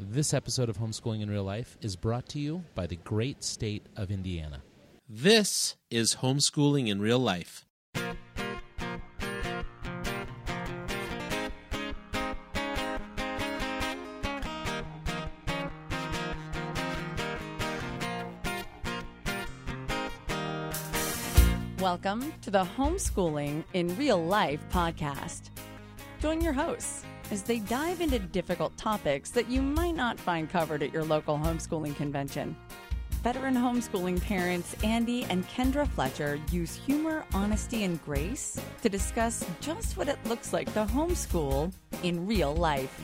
This episode of Homeschooling in Real Life is brought to you by the great state of Indiana. This is Homeschooling in Real Life. Welcome to the Homeschooling in Real Life podcast. Join your hosts as they dive into difficult topics that you might not find covered at your local homeschooling convention. Veteran homeschooling parents Andy and Kendra Fletcher use humor, honesty, and grace to discuss just what it looks like to homeschool in real life.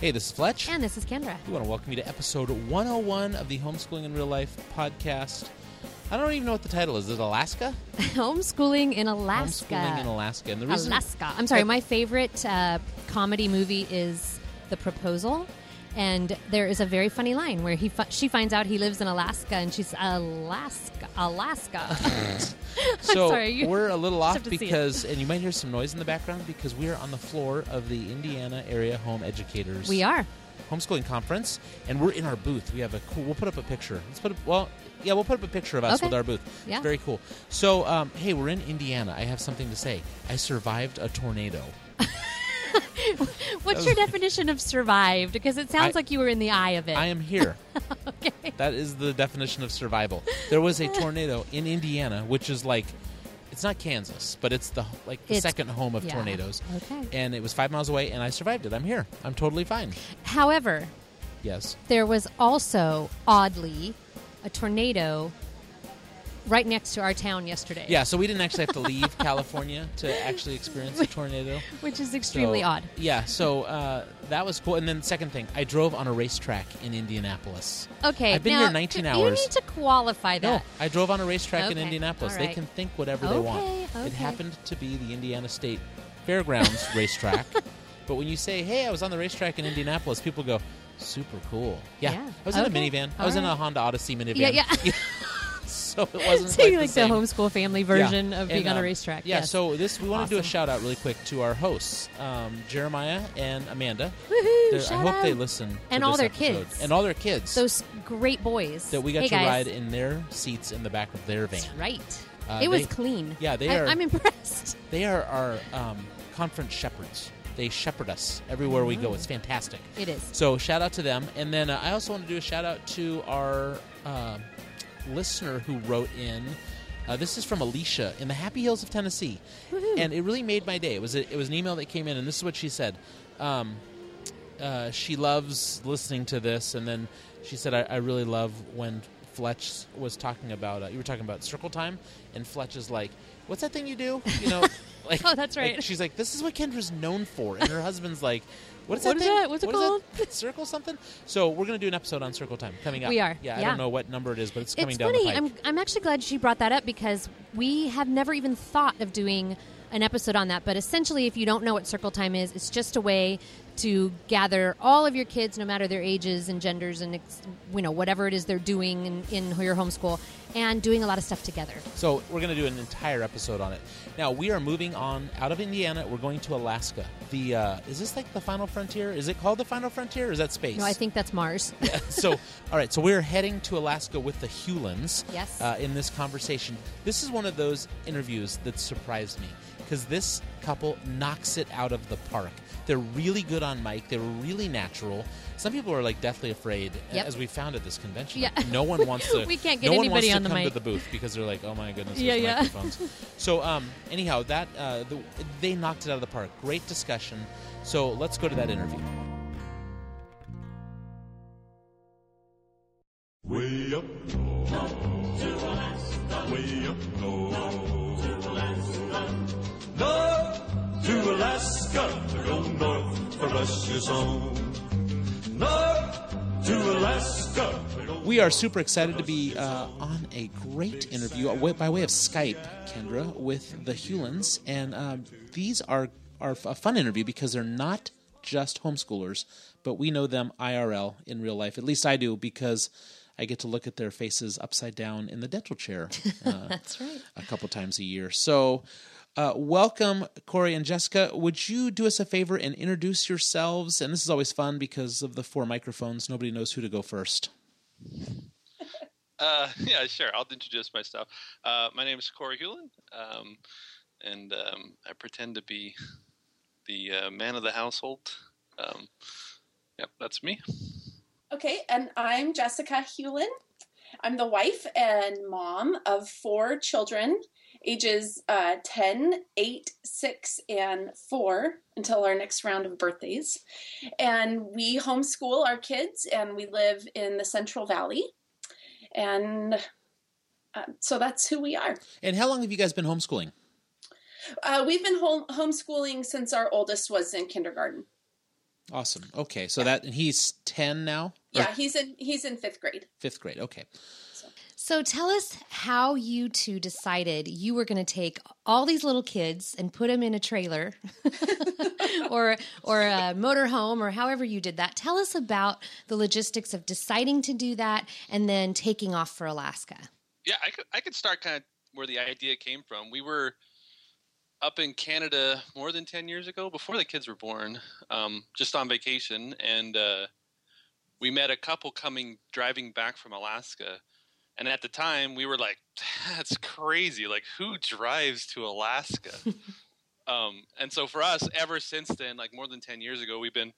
Hey, this is Fletch. And this is Kendra. We want to welcome you to episode 101 of the Homeschooling in Real Life podcast. I don't even know what the title is. Is it Alaska? Homeschooling in Alaska. Homeschooling in Alaska. And the reason, Alaska. I'm sorry, my favorite uh, comedy movie is The Proposal. And there is a very funny line where he fi- she finds out he lives in Alaska, and she's Alaska, Alaska. so sorry, we're a little off have to see it. because, and you might hear some noise in the background because we are on the floor of the Indiana Area Home Educators. we are. Homeschooling conference, and we're in our booth. We have a cool. We'll put up a picture. Let's put. A, well, yeah, we'll put up a picture of us Okay. with our booth. Yeah. It's very cool. So, um, hey, we're in Indiana. I have something to say. I survived a tornado. What's your definition of survived? Because it sounds I- like you were in the eye of it. I am here. okay. That is the definition of survival. There was a tornado in Indiana, which is like. It's not Kansas, but it's the like the It's- second home of yeah. tornadoes. Okay. And it was five miles away, and I survived it. I'm here. I'm totally fine. However, Yes. there was also oddly a tornado right next to our town yesterday. Yeah. So we didn't actually have to leave California to actually experience a tornado. which is extremely So, odd. Yeah, so uh, that was cool. And then second thing, I drove on a racetrack in Indianapolis. Okay, I've been now, here 19 do- hours. You need to qualify that. No. I drove on a racetrack in Indianapolis. all They can think whatever they want. Okay, It happened to be the Indiana State Fairgrounds racetrack. But when you say, "Hey, I was on the racetrack in Indianapolis," people go, "Super cool." Yeah, Yeah, I was in a minivan. I all was in a. Honda Odyssey minivan. Yeah, yeah. so it wasn't so like the, same. homeschool family version of being And, on a um, racetrack. Yeah, yes. so this we want to do a shout out really quick to our hosts, um, Jeremiah and Amanda. I hope they listen. And all their episode. kids. and all their kids those great boys that we got hey to guys. ride in their seats in the back of their van. That's right. Uh, it was clean. yeah, they I, are- I'm impressed. They are our um, conference shepherds. They shepherd us everywhere we go. It's fantastic. It is. So shout out to them, and then uh, I also want to do a shout out to our uh, listener who wrote in. Uh, this is from Alicia in the Happy Hills of Tennessee, and it really made my day. It was a, it was an email that came in, and this is what she said. Um, uh, she loves listening to this, and then she said, "I, I really love when Fletch was talking about. Uh, you were talking about circle time, and Fletch is like, "What's that thing you do?" You know, like Oh, that's like, right. she's like, "This is what Kendra's known for," and her husband's like, "What is What that is thing? that? What's it What is called?" that? Circle something." So we're gonna do an episode on circle time coming up. We are, Yeah, I don't know what number it is, but it's coming It's down funny. the pipe. I'm I'm actually glad she brought that up because we have never even thought of doing an episode on that. But essentially, if you don't know what circle time is, it's just a way to gather all of your kids, no matter their ages and genders and you know whatever it is they're doing in, in your homeschool, and doing a lot of stuff together. So we're going to do an entire episode on it. Now we are moving on out of Indiana. We're going to Alaska. The uh, is this like the final frontier? Is it called the final frontier? Or is that space? No, I think that's Mars. so, all right. So we're heading to Alaska with the Hewlins. Yes. Uh, in this conversation, this is one of those interviews that surprised me because this couple knocks it out of the park. They're really good on mic. They're really natural. Some people are like deathly afraid, Yep. as we found at this convention. Yeah. No one wants to. We can't get no one anybody wants on to the come mic. to the booth because they're like, oh my goodness, Yeah, yeah. microphones. so, um, anyhow, that uh, the, they knocked it out of the park. Great discussion. So let's go to that interview. We are super excited to be uh, on a great interview uh, by way of Skype, Kendra, with the Hewlins, and um, these are are a fun interview because they're not just homeschoolers, but we know them IRL in real life. At least I do because I get to look at their faces upside down in the dental chair. Uh, That's right. a couple times a year. So Uh, welcome, Corey and Jessica. Would you do us a favor and introduce yourselves? And this is always fun because of the four microphones. Nobody knows who to go first. Uh, yeah, sure. I'll introduce myself. Uh, my name is Corey Hewlin, um, and um, I pretend to be the uh, man of the household. Um, yep, that's me. Okay, and I'm Jessica Hewlin. I'm the wife and mom of four children, ages uh, 10, 8, 6, and 4 until our next round of birthdays. And we homeschool our kids and we live in the Central Valley. And uh, so that's who we are. And how long have you guys been homeschooling? Uh, we've been home- homeschooling since our oldest was in kindergarten. Awesome. Okay, so that and he's ten now. Or Yeah, he's in he's in fifth grade. fifth grade. Okay. So tell us how you two decided you were going to take all these little kids and put them in a trailer or or a motorhome or however you did that. Tell us about the logistics of deciding to do that and then taking off for Alaska. Yeah, I could I could start kind of where the idea came from. We were up in Canada more than ten years ago, before the kids were born, um, just on vacation, and uh, we met a couple coming driving back from Alaska. And at the time, we were like, "That's crazy! Like, who drives to Alaska?" um, and so for us, ever since then, like more than ten years ago, we've been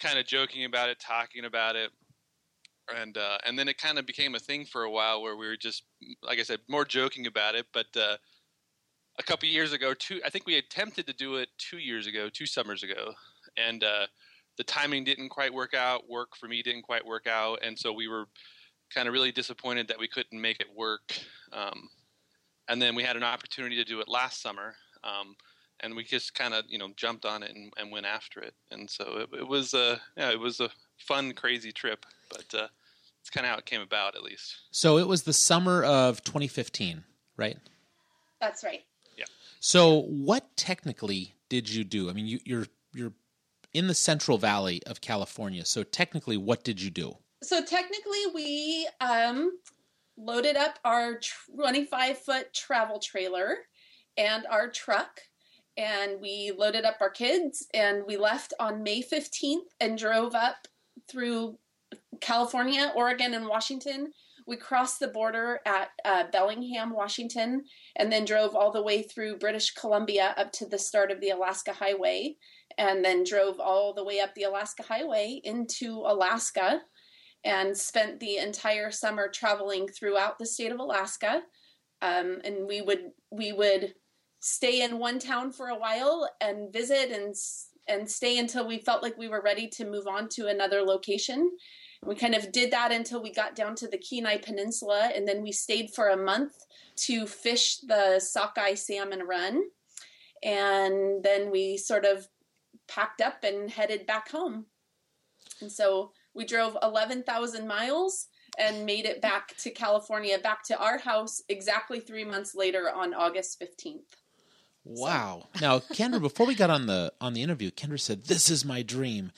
kind of joking about it, talking about it, and uh, and then it kind of became a thing for a while where we were just, like I said, more joking about it. But uh, a couple years ago, two, I think we attempted to do it two years ago, two summers ago, and uh, the timing didn't quite work out. Work for me didn't quite work out, and so we were kind of really disappointed that we couldn't make it work. Um, and then we had an opportunity to do it last summer, um, and we just kind of you know jumped on it and, and went after it. And so it, it was a yeah, it was a fun, crazy trip, but uh, it's kind of how it came about, at least. So it was the summer of 2015, right? That's right. Yeah. So what technically did you do? I mean, you, you're you're in the Central Valley of California. So technically, what did you do? So technically, we um, loaded up our 25 foot travel trailer and our truck, and we loaded up our kids, and we left on May 15th and drove up through California, Oregon, and Washington. We crossed the border at uh, Bellingham, Washington, and then drove all the way through British Columbia up to the start of the Alaska Highway, and then drove all the way up the Alaska Highway into Alaska and spent the entire summer traveling throughout the state of Alaska. Um, and we would we would stay in one town for a while and visit and and stay until we felt like we were ready to move on to another location. We kind of did that until we got down to the Kenai Peninsula, and then we stayed for a month to fish the sockeye salmon run, and then we sort of packed up and headed back home. And so we drove 11,000 miles and made it back to California, back to our house exactly three months later on August 15th. Wow. Now, Kendra, before we got on the on the interview, Kendra said, "This is my dream."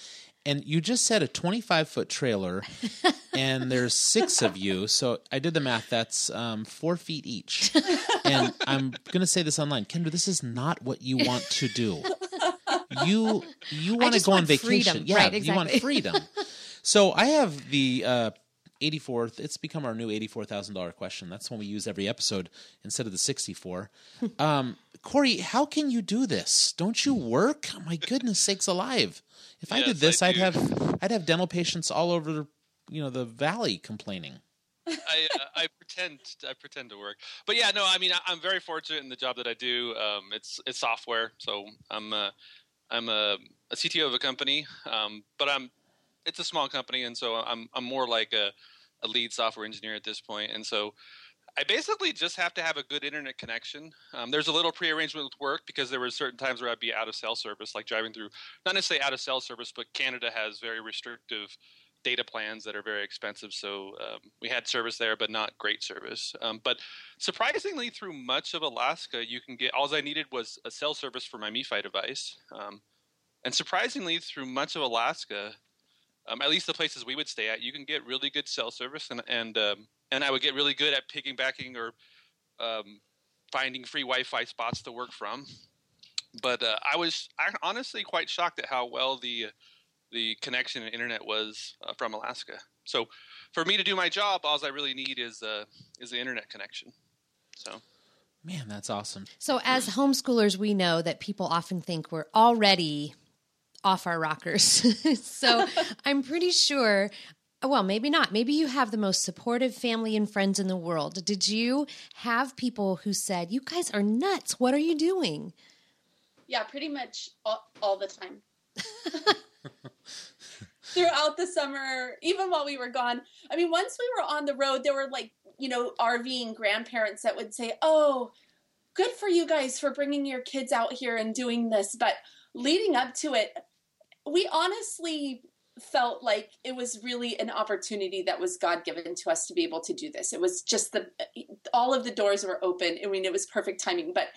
And you just said a 25 foot trailer, and there's six of you. So I did the math. That's um, four feet each. And I'm going to say this online, Kendra. This is not what you want to do. You you want to just go on vacation. freedom. Yeah, Right, you want freedom. So I have the uh, 84th. It's become our new $84,000 question. That's one we use every episode instead of the 64. Um, Corey, how can you do this? Don't you work? My goodness sakes alive. If I did this, I I'd have I'd have dental patients all over you know the valley complaining. I, uh, I pretend I pretend to work, but yeah, no. I mean, I, I'm very fortunate in the job that I do. Um, it's it's software, so I'm a, I'm a, a CTO of a company, um, but I'm it's a small company, and so I'm I'm more like a, a lead software engineer at this point, and so I basically just have to have a good internet connection. Um, there's a little prearrangement with work because there were certain times where I'd be out of cell service, like driving through, not necessarily out of cell service, but Canada has very restrictive data plans that are very expensive. So um, we had service there, but not great service. Um, but surprisingly, through much of Alaska, you can get all I needed was a cell service for my MiFi device. Um, and surprisingly, through much of Alaska, um, at least the places we would stay at, you can get really good cell service, and and um, and I would get really good at piggybacking or um, finding free Wi-Fi spots to work from. But uh, I was I, honestly quite shocked at how well the the connection and internet was uh, from Alaska. So for me to do my job, all I really need is uh, is the internet connection. So. Man, that's awesome. So, as homeschoolers, we know that people often think we're already off our rockers. so, I'm pretty sure, well, maybe not. Maybe you have the most supportive family and friends in the world. Did you have people who said, You guys are nuts? What are you doing? Yeah, pretty much all, all the time. Throughout the summer, even while we were gone. I mean, once we were on the road, there were like, you know, RVing grandparents that would say, Oh, good for you guys for bringing your kids out here and doing this. But leading up to it, we honestly felt like it was really an opportunity that was God given to us to be able to do this. It was just the all of the doors were open. I mean, it was perfect timing, but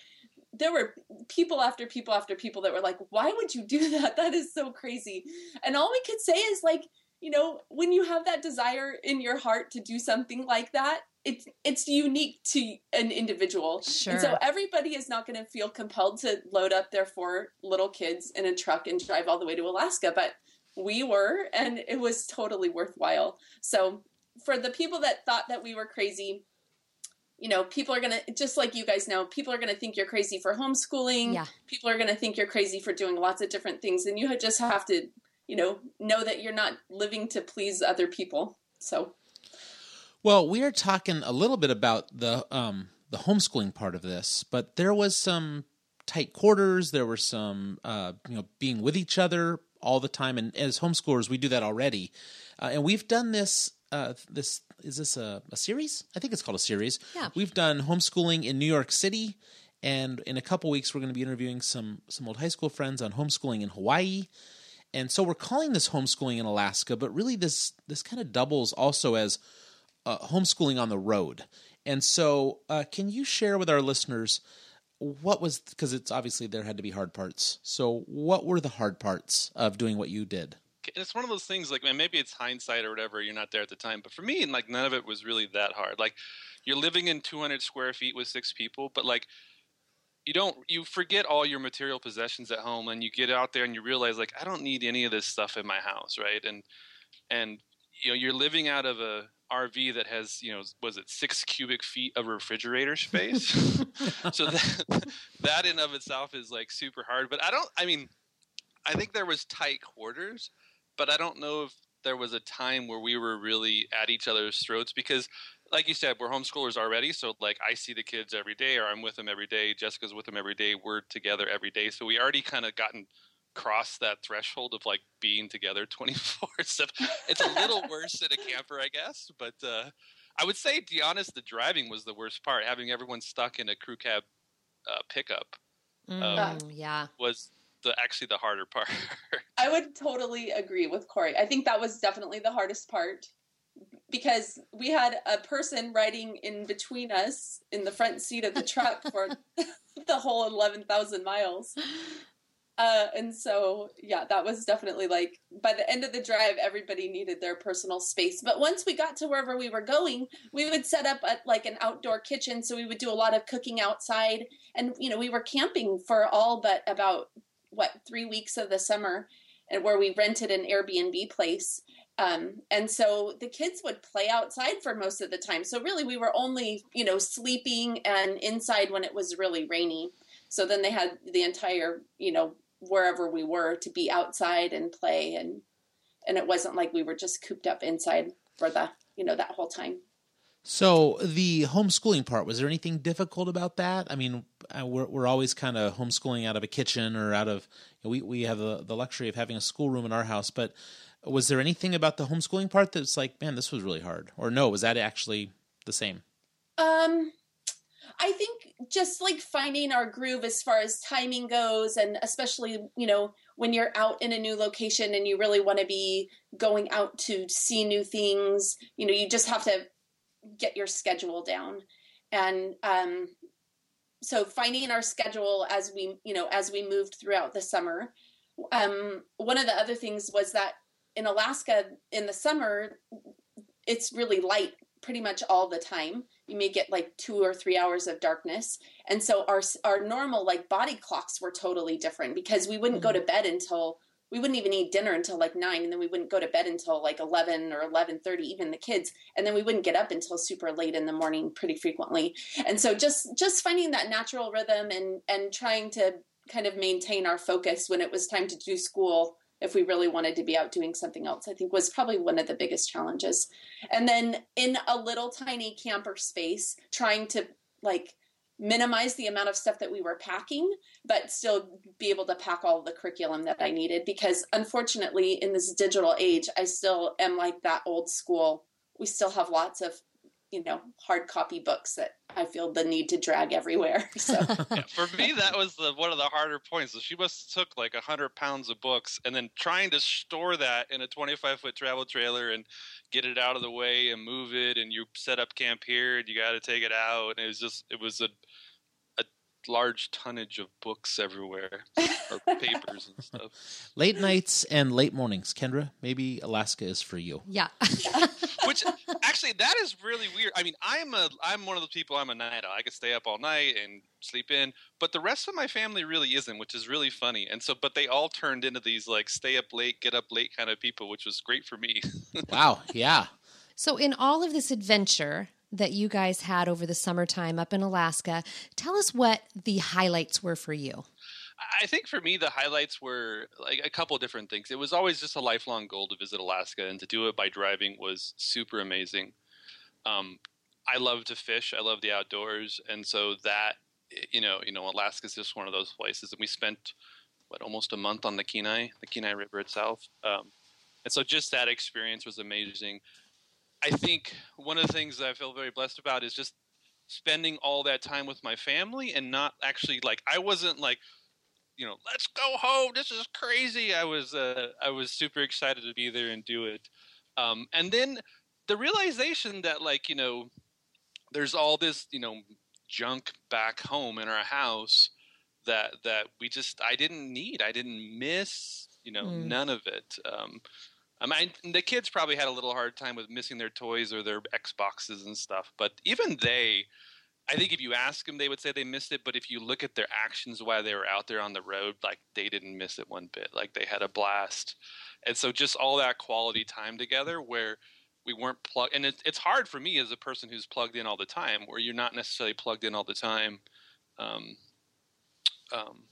there were people after people after people that were like, "Why would you do that? That is so crazy." And all we could say is like, you know, when you have that desire in your heart to do something like that, it's it's unique to an individual. Sure. And so everybody is not going to feel compelled to load up their four little kids in a truck and drive all the way to Alaska, but we were and it was totally worthwhile. So for the people that thought that we were crazy, you know, people are going to just like you guys know, people are going to think you're crazy for homeschooling. Yeah. People are going to think you're crazy for doing lots of different things and you just have to, you know, know that you're not living to please other people. So Well, we are talking a little bit about the um, the homeschooling part of this, but there was some tight quarters. There were some uh, you know being with each other all the time, and as homeschoolers, we do that already, uh, and we've done this. Uh, this is this a, a series? I think it's called a series. Yeah. We've done homeschooling in New York City, and in a couple weeks, we're going to be interviewing some some old high school friends on homeschooling in Hawaii. And so we're calling this homeschooling in Alaska, but really this this kind of doubles also as uh, homeschooling on the road. And so, uh, can you share with our listeners what was because it's obviously there had to be hard parts. So, what were the hard parts of doing what you did? it's one of those things like man maybe it's hindsight or whatever you're not there at the time but for me like none of it was really that hard like you're living in 200 square feet with six people but like you don't you forget all your material possessions at home and you get out there and you realize like i don't need any of this stuff in my house right and and you know you're living out of a rv that has you know was it six cubic feet of refrigerator space so that that in of itself is like super hard but i don't i mean i think there was tight quarters but I don't know if there was a time where we were really at each other's throats because, like you said, we're homeschoolers already. So, like, I see the kids every day, or I'm with them every day. Jessica's with them every day. We're together every day. So, we already kind of gotten crossed that threshold of like being together 24 7. It's a little worse in a camper, I guess. But uh, I would say, to be honest, the driving was the worst part. Having everyone stuck in a crew cab uh, pickup Mm, yeah. was the actually the harder part. I would totally agree with Corey. I think that was definitely the hardest part because we had a person riding in between us in the front seat of the truck for the whole 11,000 miles. Uh, and so, yeah, that was definitely like by the end of the drive, everybody needed their personal space. But once we got to wherever we were going, we would set up at like an outdoor kitchen. So we would do a lot of cooking outside. And, you know, we were camping for all but about what, three weeks of the summer, and where we rented an Airbnb place. Um, and so the kids would play outside for most of the time. So really, we were only, you know, sleeping and inside when it was really rainy. So then they had the entire, you know, wherever we were to be outside and play and and it wasn't like we were just cooped up inside for the, you know, that whole time. So, the homeschooling part was there anything difficult about that? I mean, uh, we're we're always kind of homeschooling out of a kitchen or out of we we have the the luxury of having a schoolroom in our house, but was there anything about the homeschooling part that's like, man, this was really hard? Or no, was that actually the same? Um, I think just like finding our groove as far as timing goes, and especially, you know, when you're out in a new location and you really want to be going out to see new things, you know, you just have to get your schedule down. And um, so finding our schedule as we, you know, as we moved throughout the summer. Um, one of the other things was that in Alaska in the summer, it's really light pretty much all the time you may get like two or three hours of darkness. And so our our normal like body clocks were totally different because we wouldn't go mm-hmm. to bed until we wouldn't even eat dinner until like nine and then we wouldn't go to bed until like 11 or 11.30 even the kids and then we wouldn't get up until super late in the morning pretty frequently. And so just just finding that natural rhythm and and trying to kind of maintain our focus when it was time to do school if we really wanted to be out doing something else i think was probably one of the biggest challenges and then in a little tiny camper space trying to like minimize the amount of stuff that we were packing, but still be able to pack all the curriculum that I needed. Because unfortunately, in this digital age, I still am like that old school. We still have lots of, you know, hard copy books that I feel the need to drag everywhere. So Yeah, for me, that was the, one of the harder points. So she must have took like hundred pounds of books, and then trying to store that in a twenty-five foot travel trailer and get it out of the way and move it, and you set up camp here, and you got to take it out, and it was just it was a a large tonnage of books everywhere or papers and stuff. Late nights and late mornings. Kendra, maybe Alaska is for you. Yeah. Which actually, that is really weird. I mean, I'm a I'm one of those people. I'm a night owl. I could stay up all night and sleep in, but the rest of my family really isn't, which is really funny. And so, but they all turned into these like stay up late, get up late kind of people, which was great for me. Wow. Yeah. So, in all of this adventure that you guys had over the summertime up in Alaska, tell us what the highlights were for you. I think for me, the highlights were like a couple different things. It was always just a lifelong goal to visit Alaska, and to do it by driving was super amazing. Um, I love to fish. I love the outdoors, and so that you know, you know, Alaska is just one of those places. And we spent what almost a month on the Kenai, the Kenai River itself, um, and so just that experience was amazing. I think one of the things that I feel very blessed about is just spending all that time with my family and not actually like I wasn't like you know let's go home this is crazy. I was uh, I was super excited to be there and do it. Um, and then the realization that like you know there's all this you know junk back home in our house that that we just I didn't need I didn't miss you know Mm. none of it. Um, I mean, the kids probably had a little hard time with missing their toys or their Xboxes and stuff, but even they, I think if you ask them, they would say they missed it. But if you look at their actions while they were out there on the road, like they didn't miss it one bit. Like they had a blast. And so just all that quality time together where we weren't plugged. And it, it's hard for me as a person who's plugged in all the time, where you're not necessarily plugged in all the time um, um,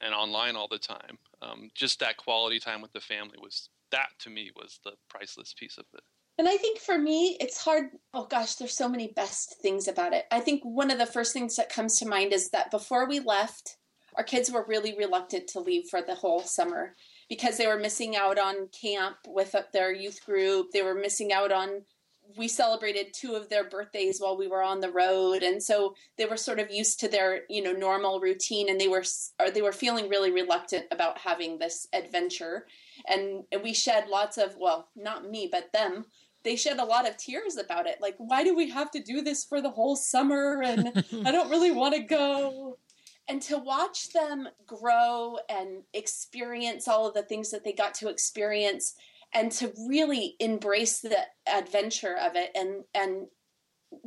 and online all the time. Um, just that quality time with the family was that to me was the priceless piece of it. And I think for me, it's hard. Oh gosh, there's so many best things about it. I think one of the first things that comes to mind is that before we left, our kids were really reluctant to leave for the whole summer because they were missing out on camp with uh, their youth group. They were missing out on. We celebrated two of their birthdays while we were on the road, and so they were sort of used to their you know normal routine, and they were or they were feeling really reluctant about having this adventure. And, and we shed lots of well, not me, but them they shed a lot of tears about it. Like, why do we have to do this for the whole summer? And I don't really want to go. And to watch them grow and experience all of the things that they got to experience and to really embrace the adventure of it. And, and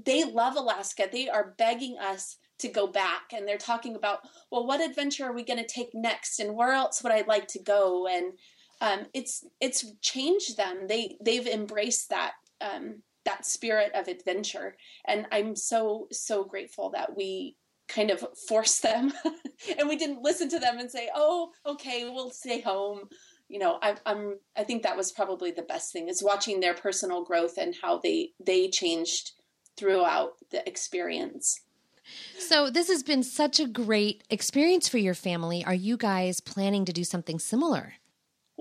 they love Alaska. They are begging us to go back. And they're talking about, well, what adventure are we going to take next? And where else would I like to go? And um, it's it's changed them. They they've embraced that um, that spirit of adventure, and I'm so so grateful that we kind of forced them, and we didn't listen to them and say, "Oh, okay, we'll stay home." You know, I, I'm I think that was probably the best thing is watching their personal growth and how they they changed throughout the experience. So, this has been such a great experience for your family. Are you guys planning to do something similar?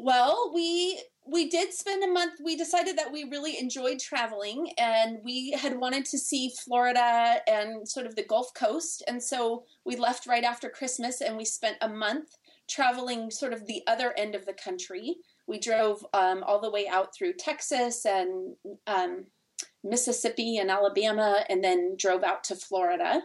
Well, we we did spend a month. We decided that we really enjoyed traveling, and we had wanted to see Florida and sort of the Gulf Coast, and so we left right after Christmas, and we spent a month traveling sort of the other end of the country. We drove um, all the way out through Texas and um, Mississippi and Alabama, and then drove out to Florida.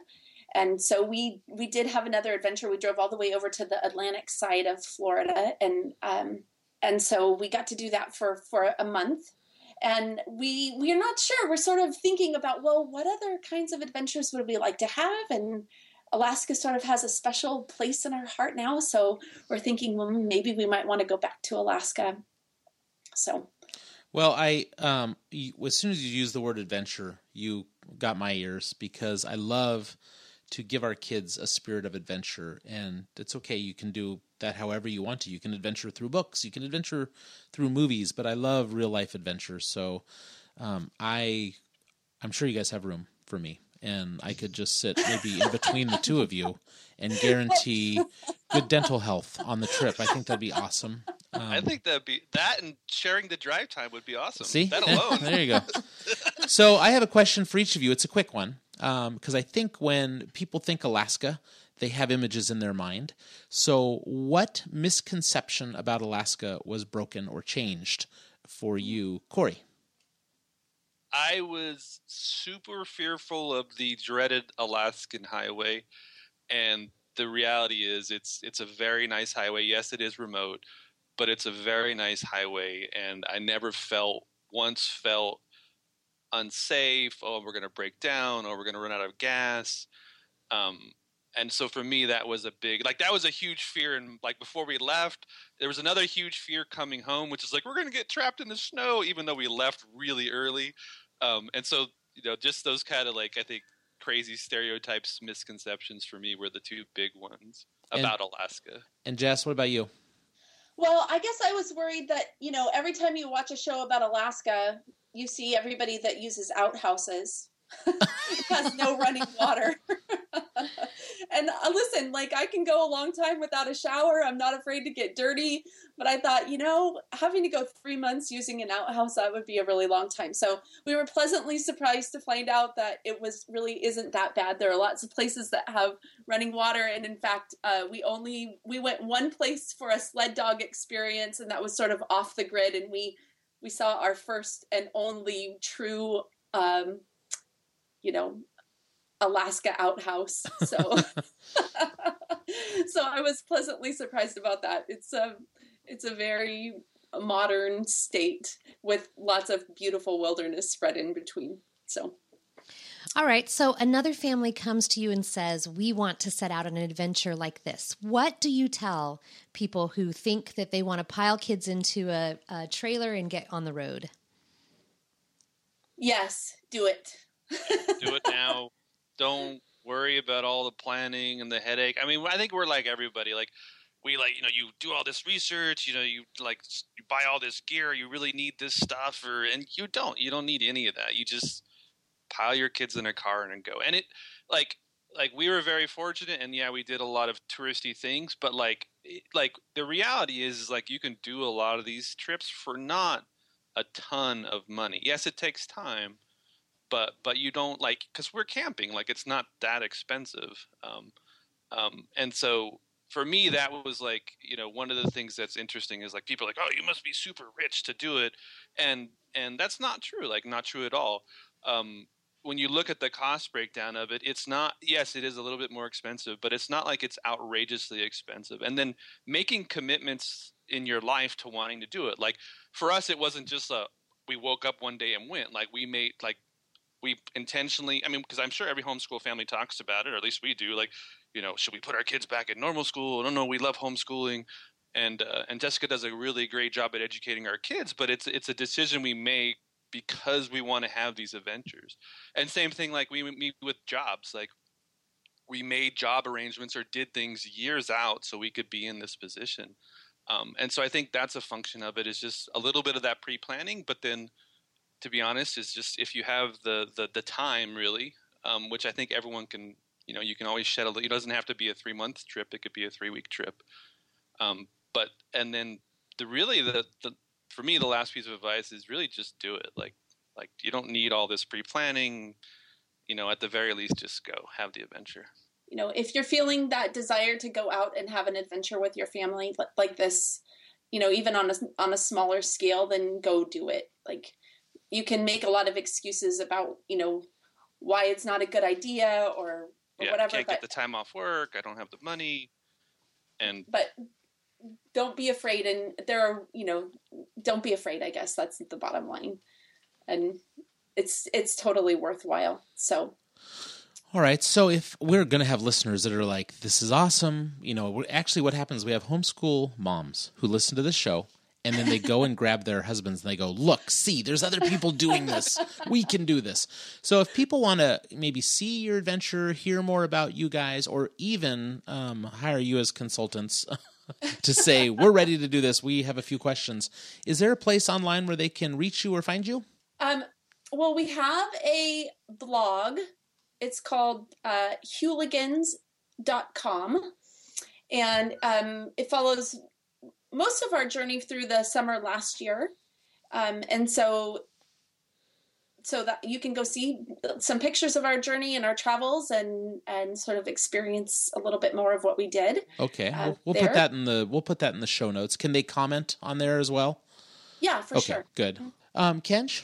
And so we we did have another adventure. We drove all the way over to the Atlantic side of Florida, and um, and so we got to do that for for a month and we we're not sure. We're sort of thinking about well, what other kinds of adventures would we like to have? And Alaska sort of has a special place in our heart now, so we're thinking well, maybe we might want to go back to Alaska. So Well, I um, as soon as you use the word adventure, you got my ears because I love to give our kids a spirit of adventure, and it's okay. You can do that however you want to. You can adventure through books, you can adventure through movies, but I love real life adventures. So um, I, I'm sure you guys have room for me, and I could just sit maybe in between the two of you and guarantee good dental health on the trip. I think that'd be awesome. Um, I think that'd be that and sharing the drive time would be awesome. See that alone. there you go. So I have a question for each of you. It's a quick one because I think when people think Alaska, they have images in their mind. So, what misconception about Alaska was broken or changed for you, Corey? I was super fearful of the dreaded Alaskan highway, and the reality is it's it's a very nice highway. Yes, it is remote, but it's a very nice highway, and I never felt once felt unsafe. Oh, we're gonna break down, or we're gonna run out of gas. Um, and so for me, that was a big like that was a huge fear. And like before we left, there was another huge fear coming home, which is like we're gonna get trapped in the snow, even though we left really early. Um, and so you know, just those kind of like I think crazy stereotypes, misconceptions for me were the two big ones And- about Alaska. And Jess, what about you? Well, I guess I was worried that, you know, every time you watch a show about Alaska, you see everybody that uses outhouses. it has no running water. and uh, listen, like I can go a long time without a shower. I'm not afraid to get dirty. But I thought, you know, having to go three months using an outhouse, that would be a really long time. So we were pleasantly surprised to find out that it was really isn't that bad. There are lots of places that have running water. And in fact, uh, we only, we went one place for a sled dog experience and that was sort of off the grid. And we, we saw our first and only true, um, you know, Alaska outhouse. So, so I was pleasantly surprised about that. It's a, it's a very modern state with lots of beautiful wilderness spread in between. So, All right. So another family comes to you and says, We want to set out on an adventure like this. What do you tell people who think that they want to pile kids into a, a trailer and get on the road? yes, do it. do it now. Don't worry about all the planning and the headache. I mean, I think we're like everybody. Like we like you know you do all this research. You know you like you buy all this gear. You really need this stuff, or and you don't. You don't need any of that. You just pile your kids in a car and go. And it like like we were very fortunate, and yeah, we did a lot of touristy things. But like like the reality is, is like you can do a lot of these trips for not a ton of money. Yes, it takes time but but you don't like because we're camping like it's not that expensive um, um, and so for me that was like you know one of the things that's interesting is like people are like oh you must be super rich to do it and and that's not true like not true at all um, when you look at the cost breakdown of it it's not yes it is a little bit more expensive but it's not like it's outrageously expensive and then making commitments in your life to wanting to do it like for us it wasn't just a we woke up one day and went like we made like we intentionally i mean because i'm sure every homeschool family talks about it or at least we do like you know should we put our kids back in normal school? No no we love homeschooling. And uh, and jessica does a really great job at educating our kids but it's it's a decision we make because we want to have these adventures. And same thing like we meet with jobs like we made job arrangements or did things years out so we could be in this position. Um, and so i think that's a function of it is just a little bit of that pre-planning but then to be honest, is just if you have the the, the time really, um, which I think everyone can. You know, you can always little- It doesn't have to be a three month trip. It could be a three week trip. Um, but and then the really the, the for me the last piece of advice is really just do it. Like like you don't need all this pre planning. You know, at the very least, just go have the adventure. you know if you're feeling that desire to go out and have an adventure with your family li- like this you know even on a on a smaller scale then go do it like you can make a lot of excuses about you know why it's not a good idea or, or yeah, whatever can't but get the time off work. I don't have the money, and but don't be afraid and there are you know don't be afraid i guess that's the bottom line and it's it's totally worthwhile. So All right. So if we're going to have listeners that are like, this is awesome, you know, actually what happens, we have homeschool moms who listen to this show and then they go and grab their husbands and they go, look, see, there's other people doing this. We can do this. So if people want to maybe see your adventure, hear more about you guys, or even um, hire you as consultants. to say we're ready to do this we have a few questions is there a place online where they can reach you or find you Um, well, we have a blog. It's called uh, hooligans.com. And um, it follows most of our journey through the summer last year. Um, and so so that you can go see some pictures of our journey and our travels and and sort of experience a little bit more of what we did. Okay, Uh, we'll, we'll put that in the we'll put that in the show notes. Can they comment on there as well? Yeah, for okay, sure. good. Um, Kenj,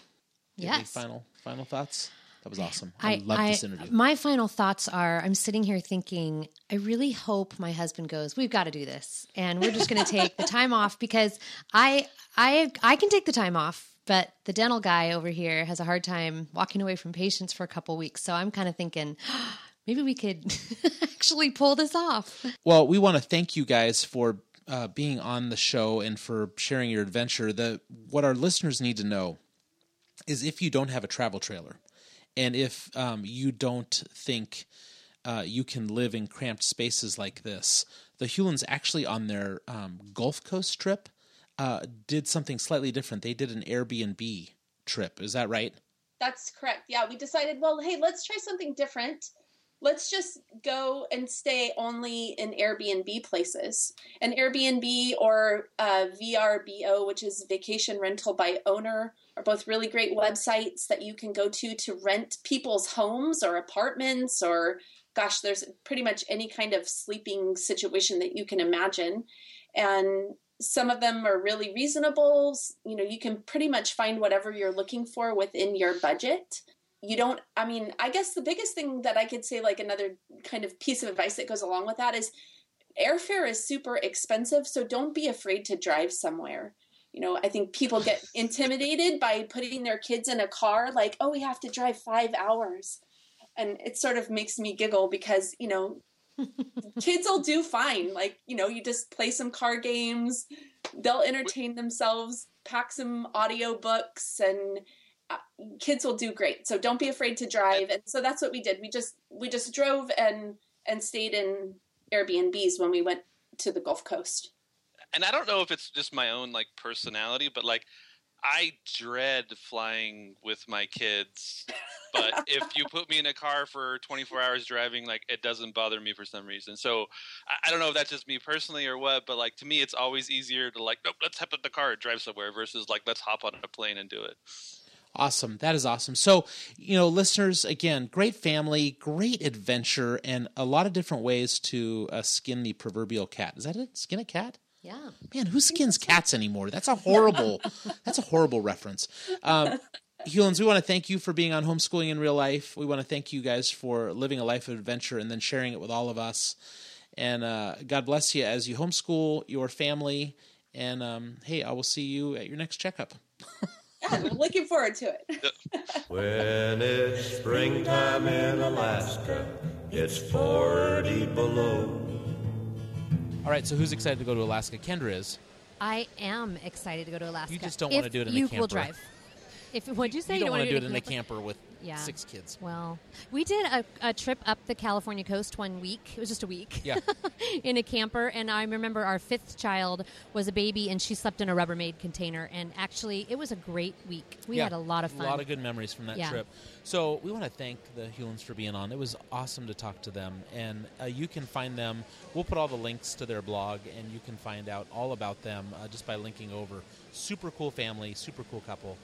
do any Yes. final final thoughts. That was awesome. I, I love this interview. My final thoughts are I'm sitting here thinking, I really hope my husband goes, We've got to do this. And we're just gonna take the time off because I I I can take the time off, but the dental guy over here has a hard time walking away from patients for a couple weeks. So I'm kind of thinking maybe we could actually pull this off. Well, we want to thank you guys for uh, being on the show and for sharing your adventure. The what our listeners need to know is if you don't have a travel trailer, and if um, you don't think uh, you can live in cramped spaces like this, the Hewlins actually on their um, Gulf Coast trip uh, did something slightly different. They did an Airbnb trip. Is that right? That's correct. Yeah, we decided, well, hey, let's try something different. Let's just go and stay only in Airbnb places. An Airbnb or VRBO, which is Vacation Rental by Owner, are both really great websites that you can go to to rent people's homes or apartments or, gosh, there's pretty much any kind of sleeping situation that you can imagine. And some of them are really reasonable. You know, you can pretty much find whatever you're looking for within your budget. You don't, I mean, I guess the biggest thing that I could say, like another kind of piece of advice that goes along with that is airfare is super expensive. So don't be afraid to drive somewhere. You know, I think people get intimidated by putting their kids in a car, like, oh, we have to drive five hours. And it sort of makes me giggle because, you know, kids will do fine. Like, you know, you just play some car games, they'll entertain themselves, pack some audio books, and uh, kids will do great. So don't be afraid to drive. And so that's what we did. We just we just drove and and stayed in Airbnbs when we went to the Gulf Coast. And I don't know if it's just my own like personality, but like I dread flying with my kids. But if you put me in a car for 24 hours driving, like it doesn't bother me for some reason. So I, I don't know if that's just me personally or what, but like to me, it's always easier to like, nope, let's hop in the car and drive somewhere versus like let's hop on a plane and do it. Awesome. That is awesome. So, you know, listeners, again, great family, great adventure, and a lot of different ways to uh, skin the proverbial cat. Is that it? Skin a cat? Yeah. Man, who skins cats anymore? That's a horrible. that's a horrible reference. Um, Hewlins, we want to thank you for being on homeschooling in real life. We want to thank you guys for living a life of adventure and then sharing it with all of us. And uh, God bless you as you homeschool your family. And um, hey, I will see you at your next checkup. Yeah, I'm looking forward to it. When it's springtime in Alaska, it's 40 below. All right, so who's excited to go to Alaska? Kendra is. I am excited to go to Alaska. You just don't wanna do it in a you camper. will drive. If what'd you say? you don't want want to do it in a camper with Yeah. six kids. Well, we did a, a trip up the California coast one week. It was just a week. Yeah. in a camper. And I remember our fifth child was a baby and she slept in a Rubbermaid container. And actually, it was a great week. We Yeah, had a lot of fun. A lot of good memories from that Yeah. trip. So we want to thank the Hewlins for being on. It was awesome to talk to them, and uh, you can find them. We'll put all the links to their blog, and you can find out all about them uh, just by linking over. Super cool family, super cool couple.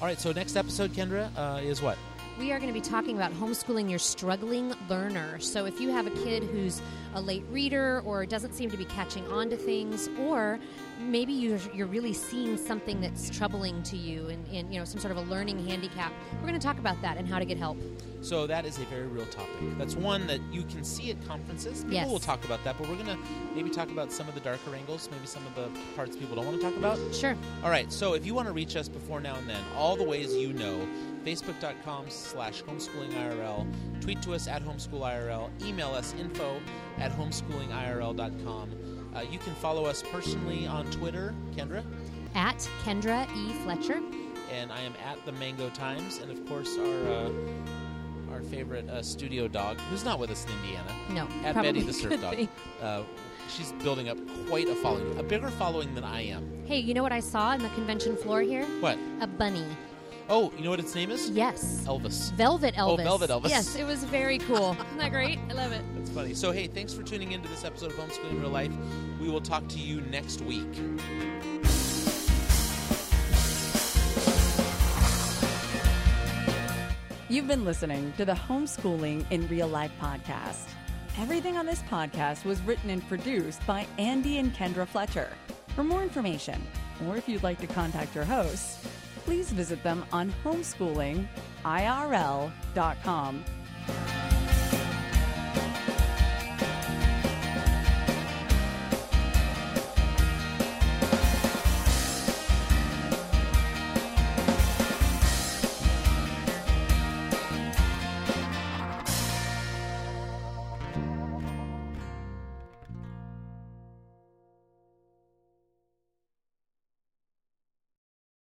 All right, so next episode, Kendra, uh, is what? We are going to be talking about homeschooling your struggling learner. So, if you have a kid who's a late reader or doesn't seem to be catching on to things, or maybe you're, you're really seeing something that's troubling to you and, and you know some sort of a learning handicap. We're going to talk about that and how to get help. So that is a very real topic. That's one that you can see at conferences. People Yes. will talk about that, but we're gonna maybe talk about some of the darker angles, maybe some of the parts people don't want to talk about. Sure. All right, so if you want to reach us before now and then, all the ways you know, facebook.com slash homeschoolingirl, tweet to us at homeschoolirl, email us info at homeschoolingirl.com. Uh, you can follow us personally on Twitter, Kendra, At Kendra E. Fletcher. and I am at the Mango Times, and of course our uh, our favorite uh, studio dog, who's not with us in Indiana, No, at Betty the Surf Dog. Uh, she's building up quite a following, a bigger following than I am. Hey, you know what I saw in the convention floor here? What? A bunny. Oh, you know what its name is? Yes. Elvis. Velvet oh, Elvis. Oh, Velvet Elvis. Yes, it was very cool. Isn't that great? I love it. That's funny. So, hey, thanks for tuning into this episode of Homeschooling in Real Life. We will talk to you next week. You've been listening to the Homeschooling in Real Life podcast. Everything on this podcast was written and produced by Andy and Kendra Fletcher. For more information, or if you'd like to contact your hosts, please visit them on homeschoolingirl.com.